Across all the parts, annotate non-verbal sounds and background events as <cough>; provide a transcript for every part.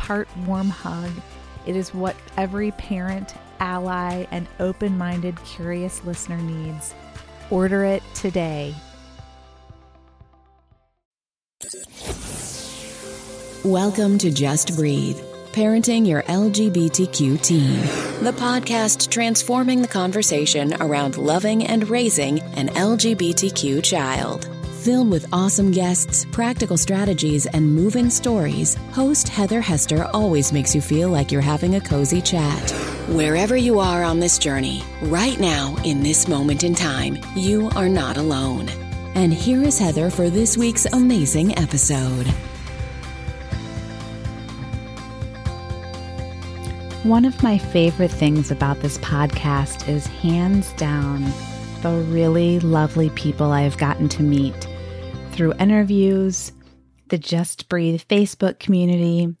part warm hug. It is what every parent, ally, and open minded, curious listener needs. Order it today. Welcome to Just Breathe Parenting Your LGBTQ Teen, the podcast transforming the conversation around loving and raising an LGBTQ child. Filled with awesome guests, practical strategies, and moving stories, host Heather Hester always makes you feel like you're having a cozy chat. Wherever you are on this journey, right now, in this moment in time, you are not alone. And here is Heather for this week's amazing episode. One of my favorite things about this podcast is hands down the really lovely people I have gotten to meet through interviews, the Just Breathe Facebook community,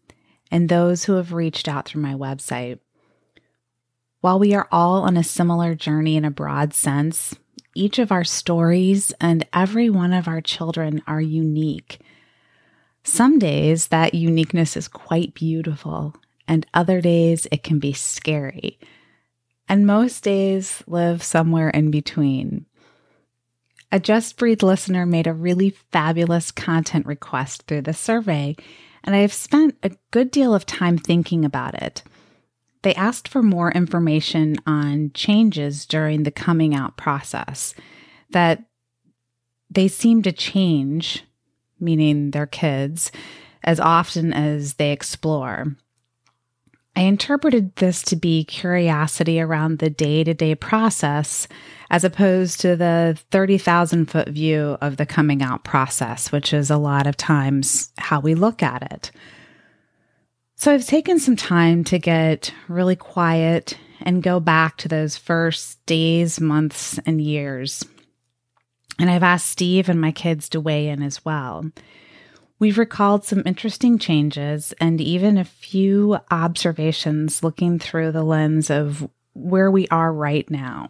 and those who have reached out through my website. While we are all on a similar journey in a broad sense, each of our stories and every one of our children are unique. Some days that uniqueness is quite beautiful and other days it can be scary. And most days live somewhere in between. A Just Breathe listener made a really fabulous content request through the survey, and I have spent a good deal of time thinking about it. They asked for more information on changes during the coming out process, that they seem to change, meaning their kids, as often as they explore. I interpreted this to be curiosity around the day to day process as opposed to the 30,000 foot view of the coming out process, which is a lot of times how we look at it. So I've taken some time to get really quiet and go back to those first days, months, and years. And I've asked Steve and my kids to weigh in as well. We've recalled some interesting changes and even a few observations looking through the lens of where we are right now.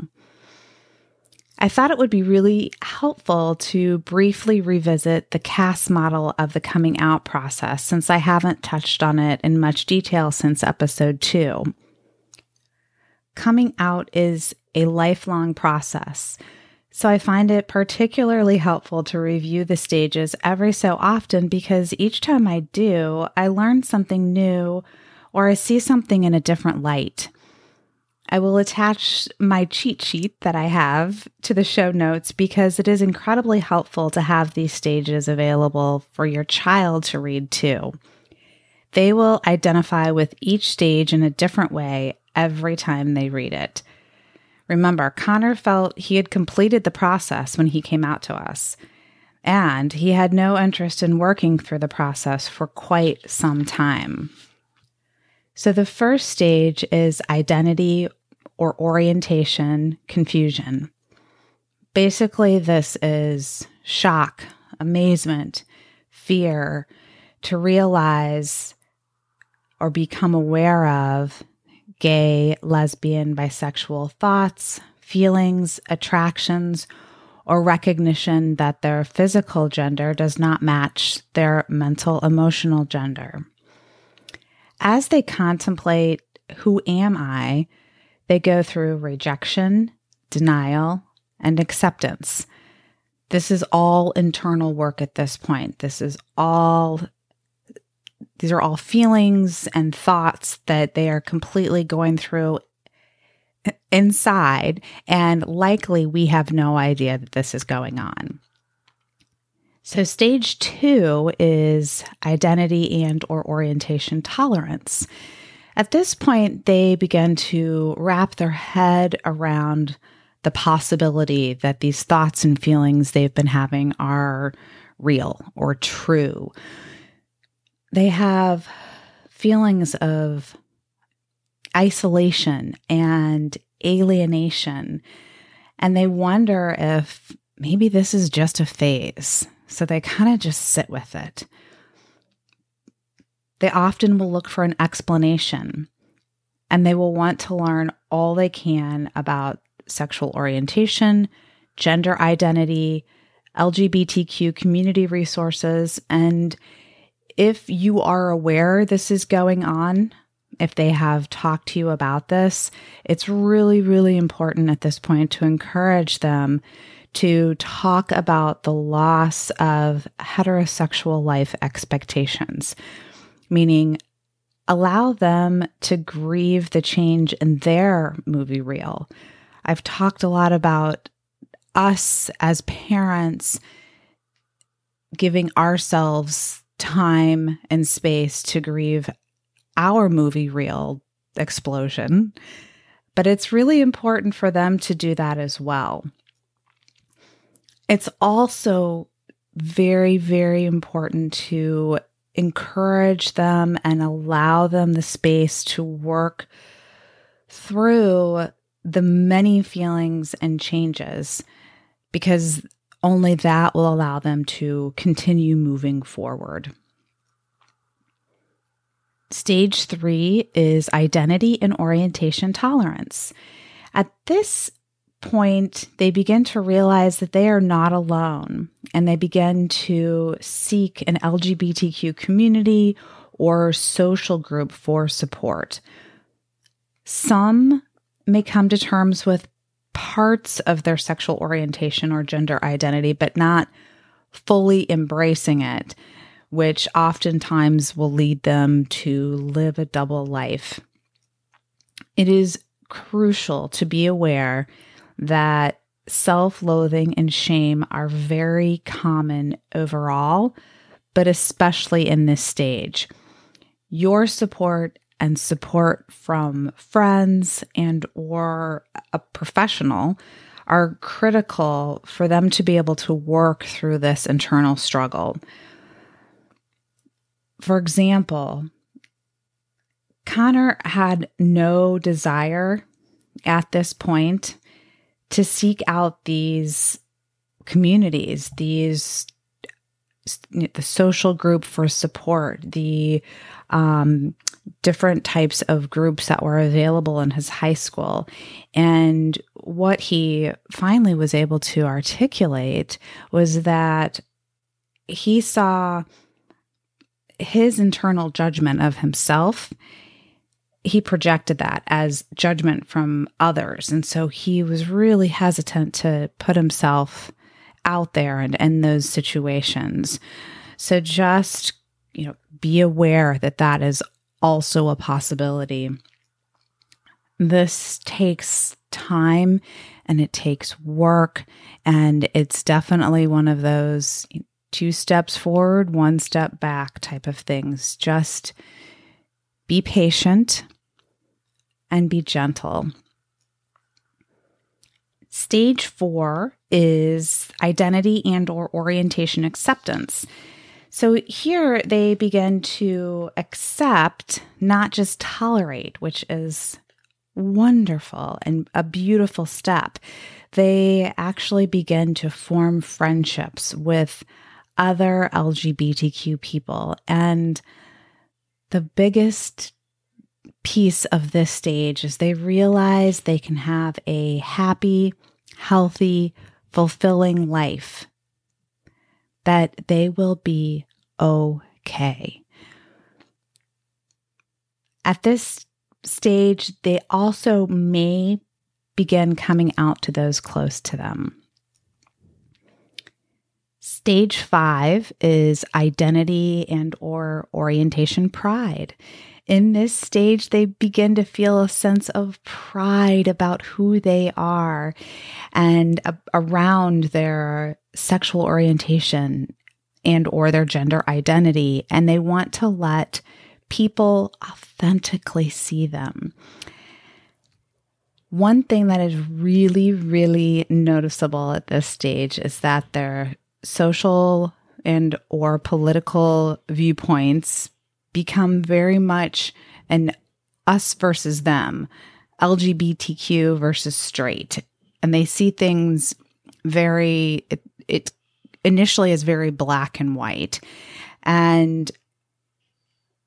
I thought it would be really helpful to briefly revisit the Cass model of the coming out process since I haven't touched on it in much detail since episode two. Coming out is a lifelong process so I find it particularly helpful to review the stages every so often because each time I do, I learn something new or I see something in a different light. I will attach my cheat sheet that I have to the show notes because it is incredibly helpful to have these stages available for your child to read too. They will identify with each stage in a different way every time they read it. Remember, Connor felt he had completed the process when he came out to us, and he had no interest in working through the process for quite some time. So, the first stage is identity or orientation confusion. Basically, this is shock, amazement, fear to realize or become aware of gay, lesbian, bisexual thoughts, feelings, attractions, or recognition that their physical gender does not match their mental emotional gender. As they contemplate, who am I? They go through rejection, denial, and acceptance. This is all internal work at this point. This is all these are all feelings and thoughts that they are completely going through inside, and likely we have no idea that this is going on. So stage 2 is identity and or orientation tolerance. At this point they begin to wrap their head around the possibility that these thoughts and feelings they've been having are real or true. They have feelings of isolation and alienation, and they wonder if maybe this is just a phase. So they kind of just sit with it. They often will look for an explanation and they will want to learn all they can about sexual orientation, gender identity, LGBTQ community resources. And if you are aware this is going on, if they have talked to you about this, it's really, really important at this point to encourage them to talk about the loss of heterosexual life expectations, meaning allow them to grieve the change in their movie reel. I've talked a lot about us as parents giving ourselves time and space to grieve our movie reel explosion, but it's really important for them to do that as well. It's also very, very important to encourage them and allow them the space to work through the many feelings and changes because only that will allow them to continue moving forward. Stage three is identity and orientation tolerance. At this point, they begin to realize that they are not alone and they begin to seek an LGBTQ community or social group for support. Some may come to terms with parts of their sexual orientation or gender identity, but not fully embracing it, which oftentimes will lead them to live a double life. It is crucial to be aware that self loathing and shame are very common overall, but especially in this stage. Your support and support from friends and or a professional are critical for them to be able to work through this internal struggle. For example, Connor had no desire at this point to seek out these communities, these the social group for support, the um, different types of groups that were available in his high school. And what he finally was able to articulate was that he saw his internal judgment of himself he projected that as judgment from others. And so he was really hesitant to put himself out there and in those situations. So just, you know, be aware that that is also a possibility. This takes time and it takes work. And it's definitely one of those two steps forward, one step back type of things. Just be patient and be gentle. Stage 4 is identity and or orientation acceptance. So here they begin to accept, not just tolerate, which is wonderful and a beautiful step. They actually begin to form friendships with other LGBTQ people. And the biggest piece of this stage is they realize they can have a happy, healthy, fulfilling life, that they will be okay. At this stage, they also may begin coming out to those close to them. Stage 5 is identity and or orientation pride. In this stage, they begin to feel a sense of pride about who they are and around their sexual orientation and or their gender identity and they want to let people authentically see them. One thing that is really, really noticeable at this stage is that their social and or political viewpoints become very much an us versus them, LGBTQ versus straight. And they see things very it, it initially is very black and white. And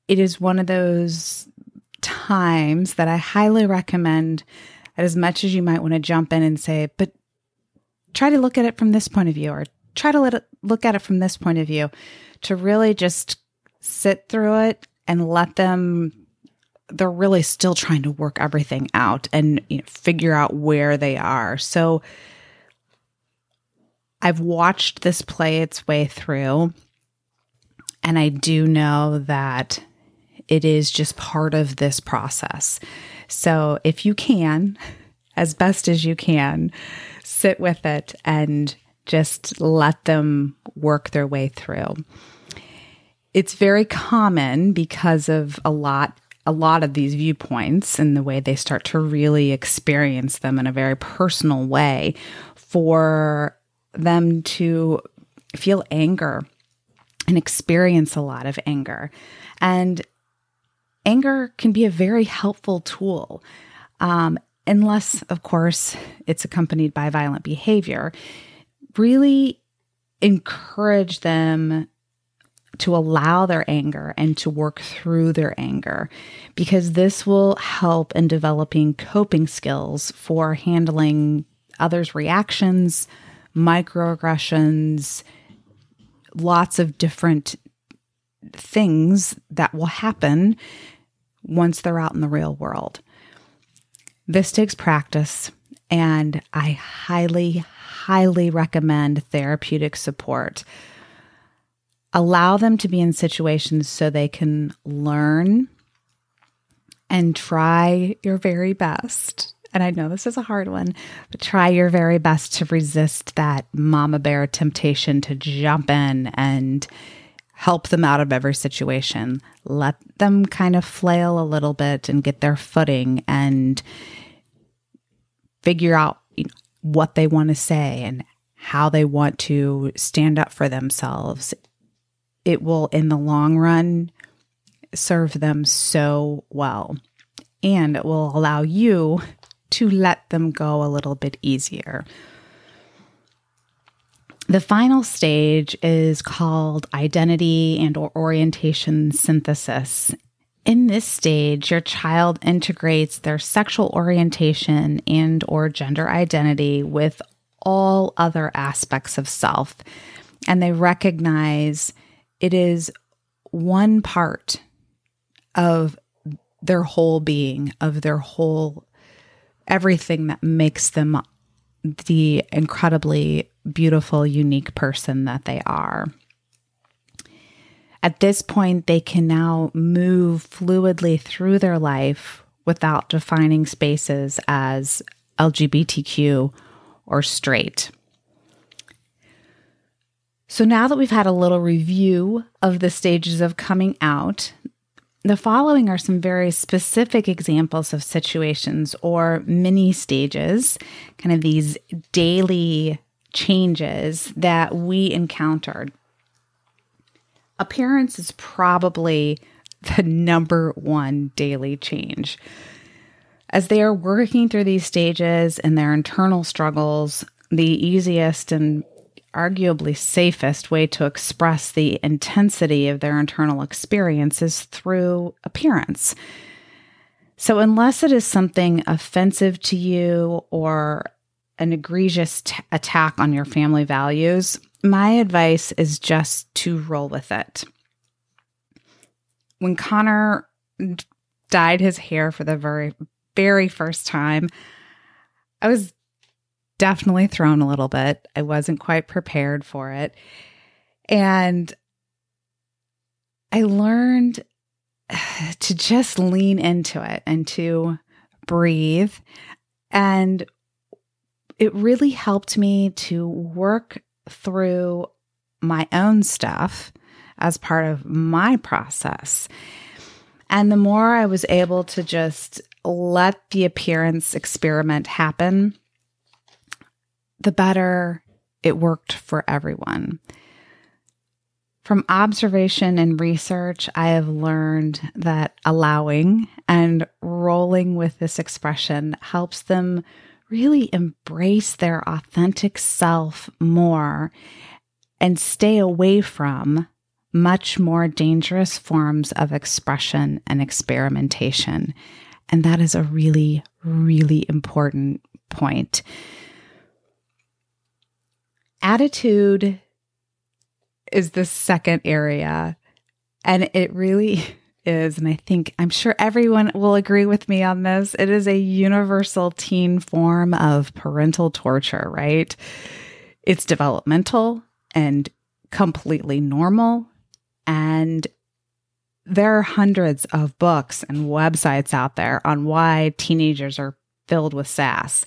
it is one of those times that I highly recommend as much as you might want to jump in and say, but try to look at it from this point of view or try to let it look at it from this point of view to really just sit through it and let them they're really still trying to work everything out and you know, figure out where they are. So I've watched this play its way through and I do know that it is just part of this process. So if you can, <laughs> as best as you can, sit with it and just let them work their way through. It's very common because of a lot a lot of these viewpoints and the way they start to really experience them in a very personal way for them to feel anger and experience a lot of anger. And anger can be a very helpful tool, um, unless, of course, it's accompanied by violent behavior. Really encourage them to allow their anger and to work through their anger because this will help in developing coping skills for handling others' reactions, microaggressions, lots of different things that will happen once they're out in the real world. This takes practice, and I highly, highly recommend therapeutic support. Allow them to be in situations so they can learn and try your very best. And I know this is a hard one, but try your very best to resist that mama bear temptation to jump in and help them out of every situation. Let them kind of flail a little bit and get their footing and figure out what they want to say and how they want to stand up for themselves. It will, in the long run, serve them so well. And it will allow you to let them go a little bit easier. The final stage is called identity and or orientation synthesis. In this stage, your child integrates their sexual orientation and or gender identity with all other aspects of self and they recognize it is one part of their whole being, of their whole everything that makes them the incredibly beautiful, unique person that they are. At this point, they can now move fluidly through their life without defining spaces as LGBTQ or straight. So, now that we've had a little review of the stages of coming out, the following are some very specific examples of situations or mini stages, kind of these daily changes that we encountered. Appearance is probably the number one daily change. As they are working through these stages and their internal struggles, the easiest and arguably safest way to express the intensity of their internal experience is through appearance. So, unless it is something offensive to you or an egregious t- attack on your family values, my advice is just to roll with it. When Connor dyed his hair for the very, very first time, I was definitely thrown a little bit. I wasn't quite prepared for it. And I learned <sighs> to just lean into it and to breathe. And it really helped me to work through my own stuff as part of my process. And the more I was able to just let the appearance experiment happen, the better it worked for everyone. From observation and research, I have learned that allowing and rolling with this expression helps them really embrace their authentic self more and stay away from much more dangerous forms of expression and experimentation. And that is a really, really important point. Attitude is the second area, and it really <laughs> is, and I think I'm sure everyone will agree with me on this. It is a universal teen form of parental torture, right? It's developmental and completely normal and there are hundreds of books and websites out there on why teenagers are filled with sass.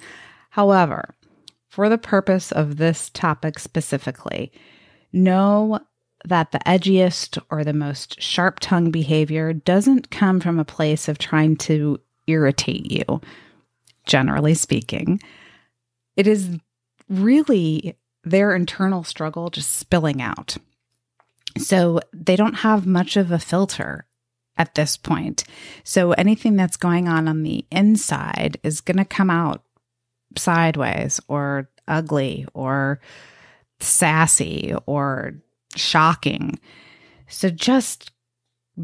However, for the purpose of this topic specifically, know that the edgiest or the most sharp tongued behavior doesn't come from a place of trying to irritate you, generally speaking. It is really their internal struggle just spilling out. So they don't have much of a filter at this point. So anything that's going on on the inside is going to come out sideways or ugly or sassy or shocking. So just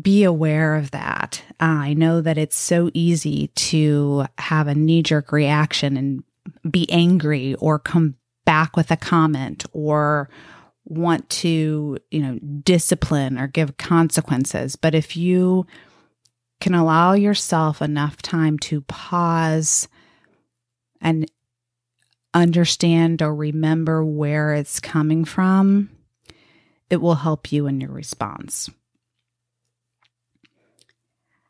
be aware of that. Uh, I know that it's so easy to have a knee jerk reaction and be angry or come back with a comment or want to, you know, discipline or give consequences. But if you can allow yourself enough time to pause and understand or remember where it's coming from, it will help you in your response.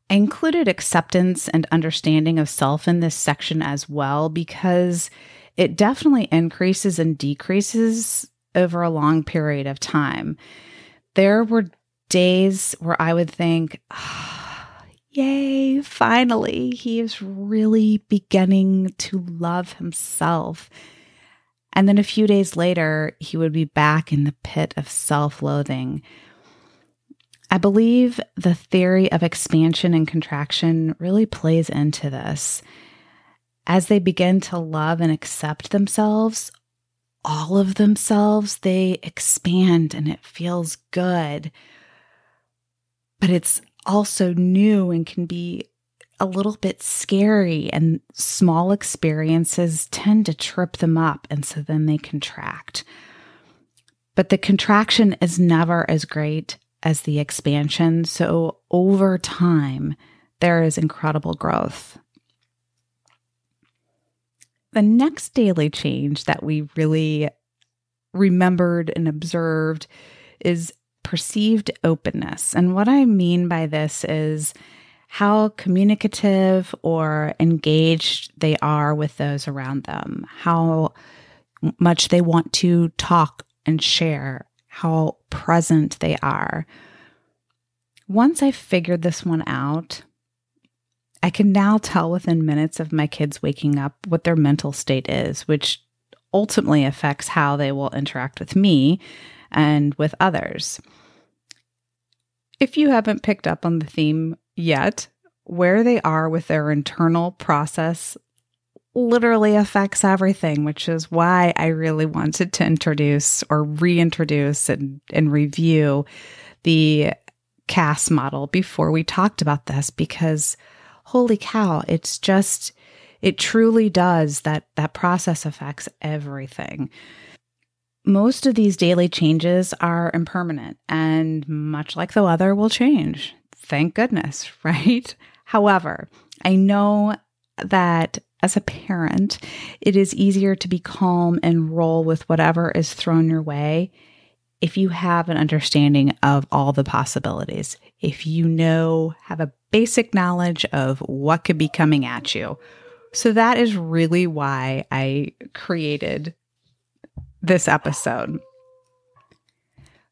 I included acceptance and understanding of self in this section as well because it definitely increases and decreases over a long period of time. There were days where I would think, oh, <sighs> yay, finally, he is really beginning to love himself. And then a few days later, he would be back in the pit of self loathing. I believe the theory of expansion and contraction really plays into this. As they begin to love and accept themselves, all of themselves, they expand and it feels good. But it's also new and can be a little bit scary, and small experiences tend to trip them up, and so then they contract. But the contraction is never as great as the expansion. So over time, there is incredible growth. The next daily change that we really remembered and observed is perceived openness. And what I mean by this is how communicative or engaged they are with those around them, how much they want to talk and share, how present they are. Once I figured this one out, I can now tell within minutes of my kids waking up what their mental state is, which ultimately affects how they will interact with me and with others. If you haven't picked up on the theme yet, where they are with their internal process literally affects everything, which is why I really wanted to introduce or reintroduce and, and review the Cass model before we talked about this because holy cow, it's just, it truly does that, that process affects everything. Most of these daily changes are impermanent and much like the weather will change. Thank goodness, <laughs> right? However, I know that as a parent, it is easier to be calm and roll with whatever is thrown your way if you have an understanding of all the possibilities, if you know, have a basic knowledge of what could be coming at you. So that is really why I created this episode.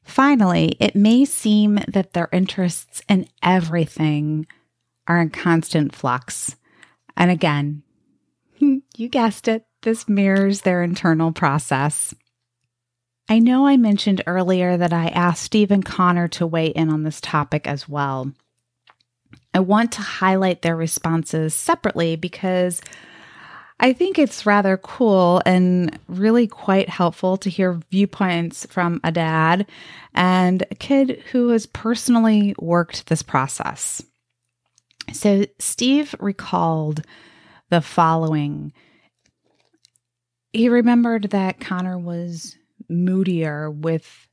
Finally, it may seem that their interests in everything are in constant flux. And again, <laughs> you guessed it, this mirrors their internal process. I know I mentioned earlier that I asked Steve and Connor to weigh in on this topic as well. I want to highlight their responses separately because I think it's rather cool and really quite helpful to hear viewpoints from a dad and a kid who has personally worked this process. So, Steve recalled the following. He remembered that Connor was moodier with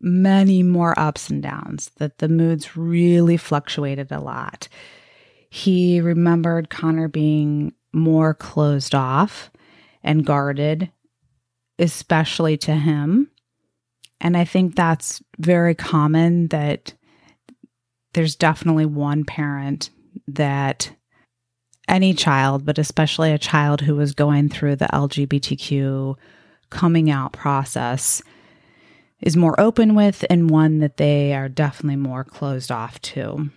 many more ups and downs, that the moods really fluctuated a lot. He remembered Connor being more closed off and guarded, especially to him. And I think that's very common that there's definitely one parent that any child, but especially a child who was going through the LGBTQ coming out process is more open with and one that they are definitely more closed off to.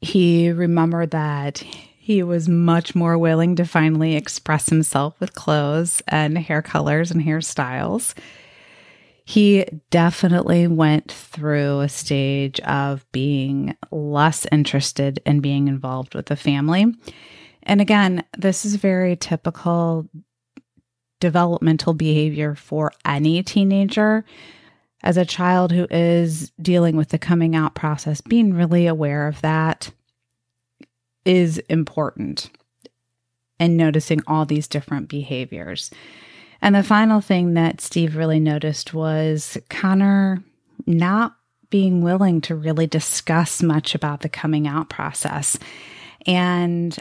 He remembered that he was much more willing to finally express himself with clothes and hair colors and hairstyles. He definitely went through a stage of being less interested in being involved with the family. And again, this is very typical developmental behavior for any teenager. As a child who is dealing with the coming out process, being really aware of that is important and noticing all these different behaviors. And the final thing that Steve really noticed was Connor not being willing to really discuss much about the coming out process. And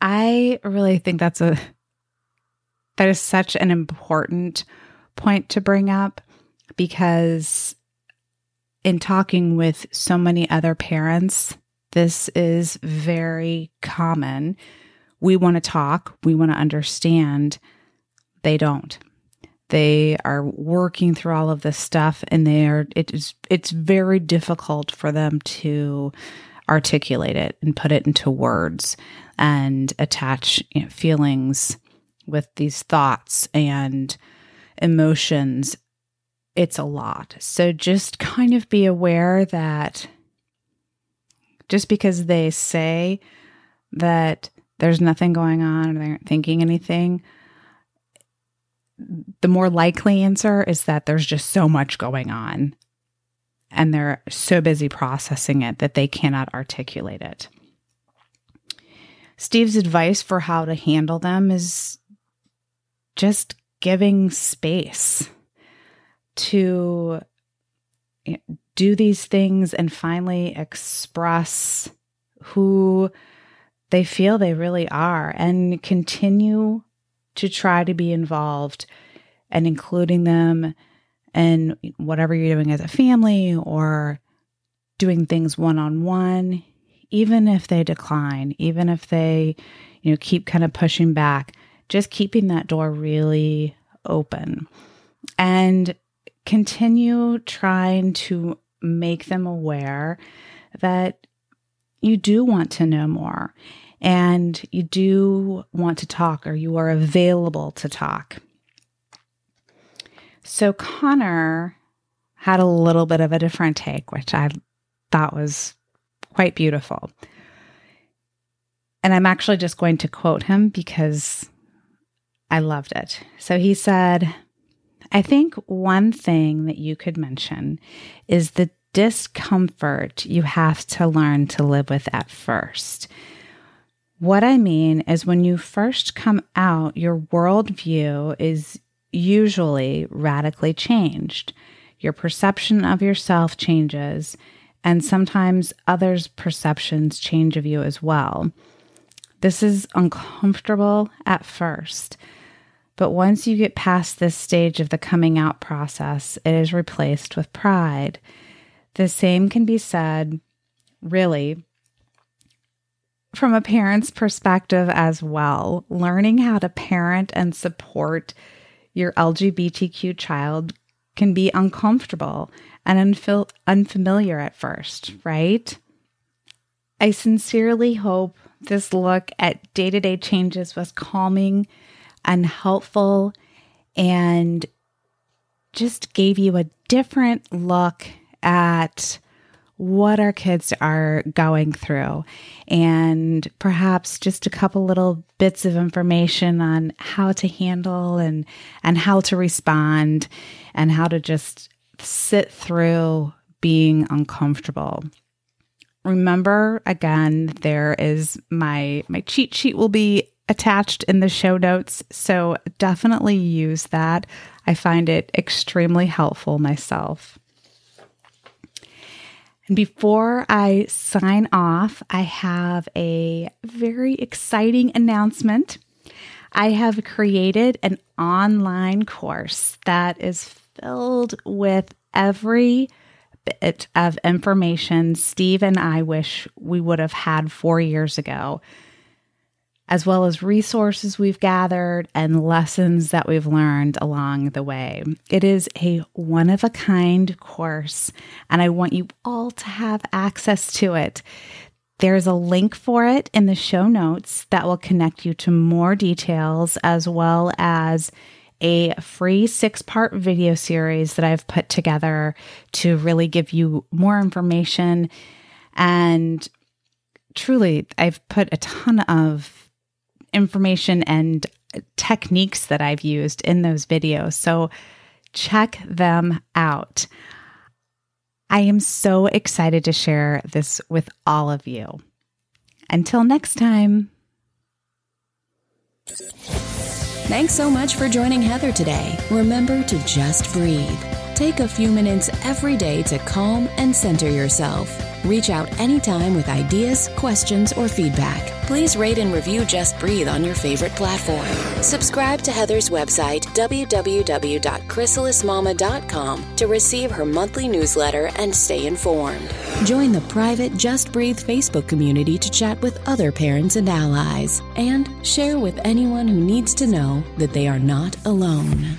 I really think that's a that is such an important point to bring up because in talking with so many other parents, this is very common. We want to talk, we want to understand. They don't. They are working through all of this stuff and they are it is it's very difficult for them to articulate it and put it into words and attach you know, feelings with these thoughts and emotions, it's a lot. So just kind of be aware that just because they say that there's nothing going on or they aren't thinking anything, the more likely answer is that there's just so much going on and they're so busy processing it that they cannot articulate it. Steve's advice for how to handle them is just giving space to do these things and finally express who they feel they really are and continue to try to be involved and including them in whatever you're doing as a family or doing things one on one even if they decline even if they you know keep kind of pushing back just keeping that door really open. And continue trying to make them aware that you do want to know more and you do want to talk or you are available to talk. So, Connor had a little bit of a different take, which I thought was quite beautiful. And I'm actually just going to quote him because I loved it. So he said, I think one thing that you could mention is the discomfort you have to learn to live with at first. What I mean is, when you first come out, your worldview is usually radically changed. Your perception of yourself changes, and sometimes others' perceptions change of you as well. This is uncomfortable at first But once you get past this stage of the coming out process, it is replaced with pride. The same can be said, really, from a parent's perspective as well. Learning how to parent and support your LGBTQ child can be uncomfortable and unfil- unfamiliar at first, right? I sincerely hope this look at day to day changes was calming and helpful and just gave you a different look at what our kids are going through. And perhaps just a couple little bits of information on how to handle and and how to respond and how to just sit through being uncomfortable. Remember again there is my my cheat sheet will be attached in the show notes so definitely use that. I find it extremely helpful myself. And before I sign off, I have a very exciting announcement. I have created an online course that is filled with every bit of information Steve and I wish we would have had four years ago as well as resources we've gathered and lessons that we've learned along the way. It is a one of a kind course, and I want you all to have access to it. There's a link for it in the show notes that will connect you to more details as well as a free six part video series that I've put together to really give you more information. And truly, I've put a ton of information and techniques that I've used in those videos. So check them out. I am so excited to share this with all of you. Until next time. Thanks so much for joining Heather today. Remember to just breathe. Take a few minutes every day to calm and center yourself. Reach out anytime with ideas, questions, or feedback. Please rate and review Just Breathe on your favorite platform. Subscribe to Heather's website, www.chrysalismama.com, to receive her monthly newsletter and stay informed. Join the private Just Breathe Facebook community to chat with other parents and allies. And share with anyone who needs to know that they are not alone.